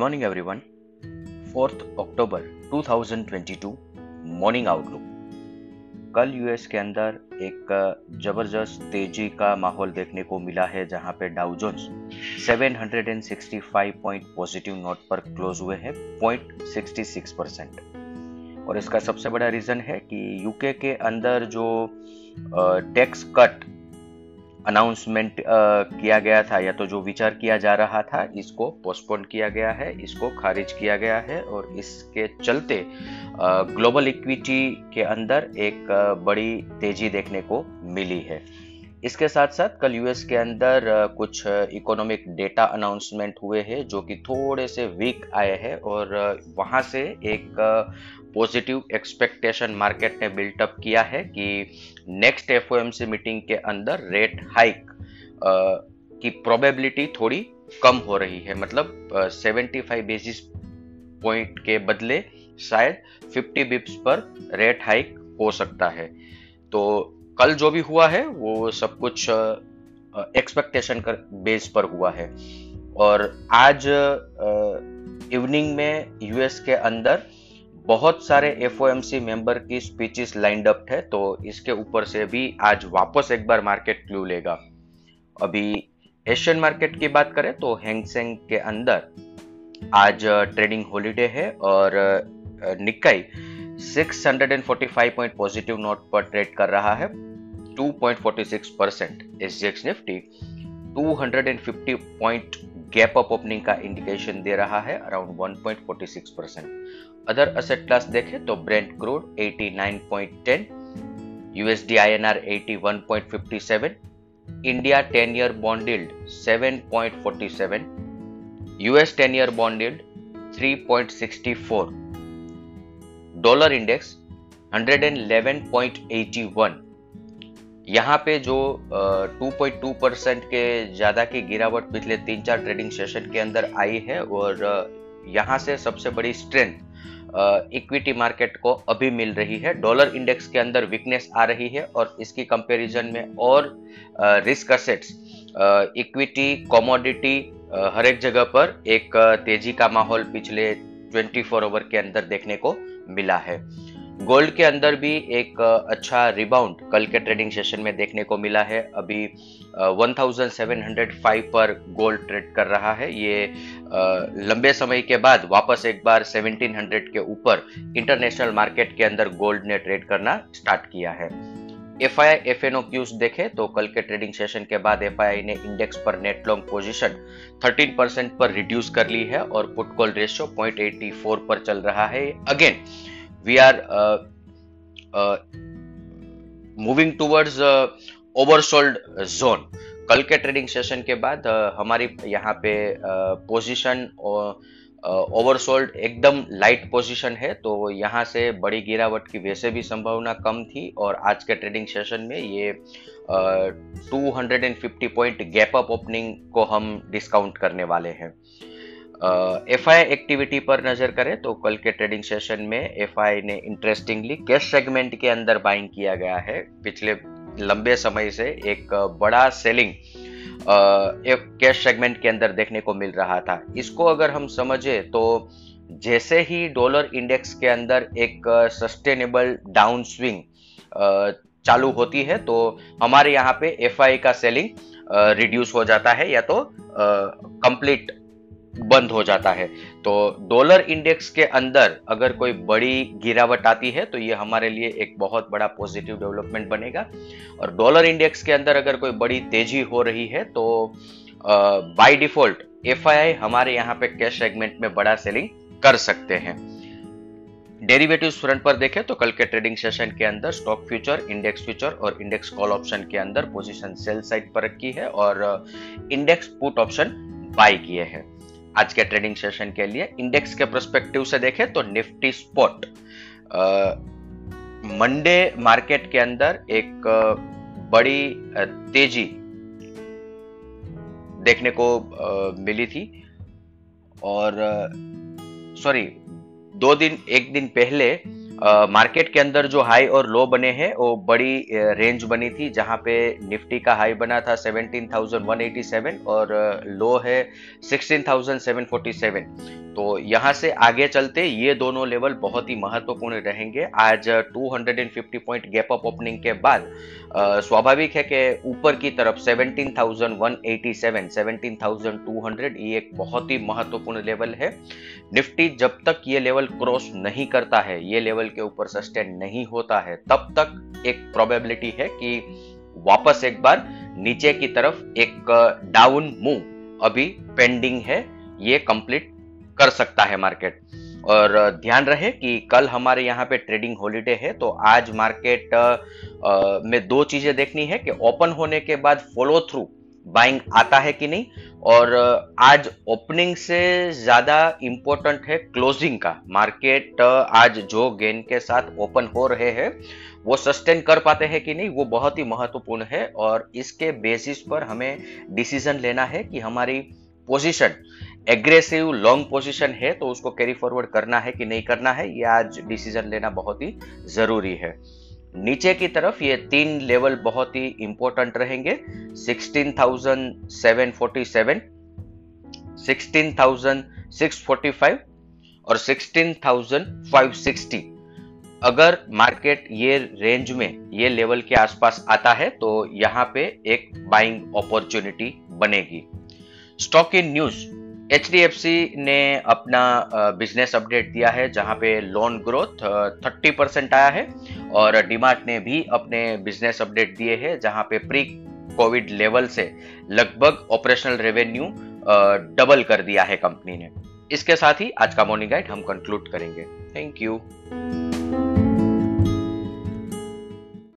Morning everyone fourth October 2022 morning outlook कल US के अंदर एक ज़बरदस्त तेज़ी का माहौल देखने को मिला है, जहाँ पे Dow Jones 765 point positive note पर क्लोज हुए हैं 0.66 परसेंट और इसका सबसे बड़ा रीजन है कि यूके के अंदर जो टैक्स कट अनाउंसमेंट किया गया था या तो जो विचार किया जा रहा था, इसको पोस्टपोन किया गया है, इसको खारिज किया गया है और इसके चलते ग्लोबल इक्विटी के अंदर एक बड़ी तेज़ी देखने को मिली है। इसके साथ साथ कल यूएस के अंदर कुछ इकोनॉमिक डेटा अनाउंसमेंट हुए हैं, जो कि थोड़े से वीक आए हैं और वहाँ से एक पॉजिटिव एक्सपेक्टेशन मार्केट ने बिल्टअप किया है कि नेक्स्ट एफओएमसी मीटिंग के अंदर रेट हाइक की प्रोबेबिलिटी थोड़ी कम हो रही है। मतलब सेवेंटी फाइव बेसिस पॉइंट के बदले शायद 50 बिप्स पर रेट हाइक हो सकता है। तो कल जो भी हुआ है, वो सब कुछ एक्सपेक्टेशन कर बेस पर हुआ है। और आज इवनिंग में यूएस के अंदर बहुत सारे एफओएमसी मेंबर की स्पीचेस लाइंड अप है तो इसके ऊपर से भी आज वापस एक बार मार्केट क्लू लेगा। अभी एशियन मार्केट की बात करें तो हैंगसेंग के अंदर आज ट्रेडिंग हॉलीडे है और निकाई 645 पॉइंट पॉजिटिव नोट पर ट्रेड कर रहा है। 2.46 percent SGX Nifty 250 point gap up opening का इंडिकेशन दे रहा है around 1.46 percent other asset class देखें तो Brent crude 89.10 USD INR 81.57 India 10 year bond yield 7.47 US 10 year bond yield 3.64 dollar index 111.81 यहाँ पे जो 2.2 परसेंट के ज़्यादा की गिरावट पिछले तीन चार ट्रेडिंग सेशन के अंदर आई है और यहाँ से सबसे बड़ी स्ट्रेंथ इक्विटी मार्केट को अभी मिल रही है। डॉलर इंडेक्स के अंदर वीकनेस आ रही है और इसकी कंपैरिजन में और रिस्क असेट्स इक्विटी कॉमोडिटी हर एक जगह पर एक तेज़ी का माहौल पिछले 24 फोर आवर के अंदर देखने को मिला है। गोल्ड के अंदर भी एक अच्छा रिबाउंड कल के ट्रेडिंग सेशन में देखने को मिला है। अभी 1705 पर गोल्ड ट्रेड कर रहा है। ये लंबे समय के बाद वापस एक बार 1700 के ऊपर इंटरनेशनल मार्केट के अंदर गोल्ड ने ट्रेड करना स्टार्ट किया है। F I I F N O cues देखे तो कल के ट्रेडिंग सेशन के बाद एफ़ आई आई ने इंडेक्स पर नेट लॉन्ग पोजीशन 13 परसेंट पर रिड्यूस कर ली है और पुट कॉल रेशियो 0.84 पर चल रहा है। Again we are uh, uh, towards uh, oversold zone. कल के ट्रेडिंग सेशन के बाद uh, हमारी यहाँ पे पोजीशन ओवरसोल्ड एकदम लाइट पोजीशन है तो यहाँ से बड़ी गिरावट की वैसे भी संभावना कम थी और आज के ट्रेडिंग सेशन में ये uh, 250 point gap up opening को हम डिस्काउंट करने वाले हैं। एफ़ आई एक्टिविटी पर नज़र करें तो कल के ट्रेडिंग सेशन में एफ़ आई ने इंटरेस्टिंगली कैश सेगमेंट के अंदर बाइंग किया गया है। पिछले लंबे समय से एक बड़ा सेलिंग एक कैश सेगमेंट के अंदर देखने को मिल रहा था। इसको अगर हम समझे तो जैसे ही डॉलर इंडेक्स के अंदर एक सस्टेनेबल डाउन स्विंग चालू होती है तो हमारे यहाँ पे एफआई का सेलिंग रिड्यूस हो जाता है या तो कंप्लीट बंद हो जाता है। तो डॉलर इंडेक्स के अंदर अगर कोई बड़ी गिरावट आती है तो ये हमारे लिए एक बहुत बड़ा पॉजिटिव डेवलपमेंट बनेगा। और डॉलर इंडेक्स के अंदर अगर कोई बड़ी तेज़ी हो रही है तो बाय डिफ़ॉल्ट एफ़ हमारे यहाँ पे कैश सेगमेंट में बड़ा सेलिंग कर सकते हैं। डेरिवेटिव फ्रंट पर देखें तो कल के ट्रेडिंग सेशन के अंदर स्टॉक फ्यूचर, इंडेक्स फ्यूचर और इंडेक्स कॉल ऑप्शन के अंदर पोजीशन सेल साइड पर रखी है और इंडेक्स पुट ऑप्शन बाय किए हैं। आज के ट्रेडिंग सेशन के लिए इंडेक्स के प्रोस्पेक्टिव से देखें तो निफ्टी स्पॉट मंडे मार्केट के अंदर एक बड़ी तेज़ी देखने को मिली थी। और सॉरी दो दिन, एक दिन पहले मार्केट के अंदर जो हाई और लो बने हैं वो बड़ी रेंज बनी थी जहाँ पे निफ्टी का हाई बना था 17,187 और लो है 16,747 तो यहाँ से आगे चलते ये दोनों लेवल बहुत ही महत्वपूर्ण रहेंगे। आज 250 पॉइंट गैप अप ओपनिंग के बाद स्वाभाविक है कि ऊपर की तरफ़ 17,187, 17,200 ये एक बहुत ही महत्वपूर्ण लेवल है। निफ्टी जब तक ये लेवल क्रॉस नहीं करता है ये लेवल के ऊपर सस्टेन नहीं होता है, तब तक एक प्रोबेबिलिटी है कि वापस एक बार नीचे की तरफ़ एक डाउन मूव अभी पेंडिंग है, ये कंप्लीट कर सकता है मार्केट और ध्यान रहे कि कल हमारे यहाँ पे ट्रेडिंग हॉलीडे है तो आज मार्केट में दो चीज़ें देखनी है कि ओपन होने के बाद फॉलो थ्रू बाइंग आता है कि नहीं? और आज ओपनिंग से ज़्यादा इंपॉर्टेंट है क्लोजिंग का। मार्केट आज जो गेन के साथ ओपन हो रहे हैं, वो सस्टेन कर पाते हैं कि नहीं? वो बहुत ही महत्वपूर्ण है और इसके बेसिस पर हमें डिसीज़न लेना है कि हमारी पोजीशन एग्रेसिव लॉन्ग पोजीशन है तो उसको कैरी फॉरवर्ड करना है कि नहीं करना है, ये आज डिसीज़न लेना बहुत ही ज़रूरी है। नीचे की तरफ़ ये तीन लेवल बहुत ही इंपॉर्टेंट रहेंगे। 16,747, 16,645 और 16,560 अगर मार्केट ये रेंज में ये लेवल के आसपास आता है तो यहाँ पे एक बाइंग अपॉर्चुनिटी बनेगी। स्टॉक इन न्यूज़ HDFC ने अपना बिज़नेस अपडेट दिया है, जहाँ पे लोन ग्रोथ 30 परसेंट आया है, और डीमार्ट ने भी अपने बिज़नेस अपडेट दिए हैं, जहाँ पे प्री कोविड लेवल से लगभग ऑपरेशनल रेवेन्यू डबल कर दिया है कंपनी ने। इसके साथ ही आज का मॉर्निंग गाइड हम कंक्लूड करेंगे। Thank you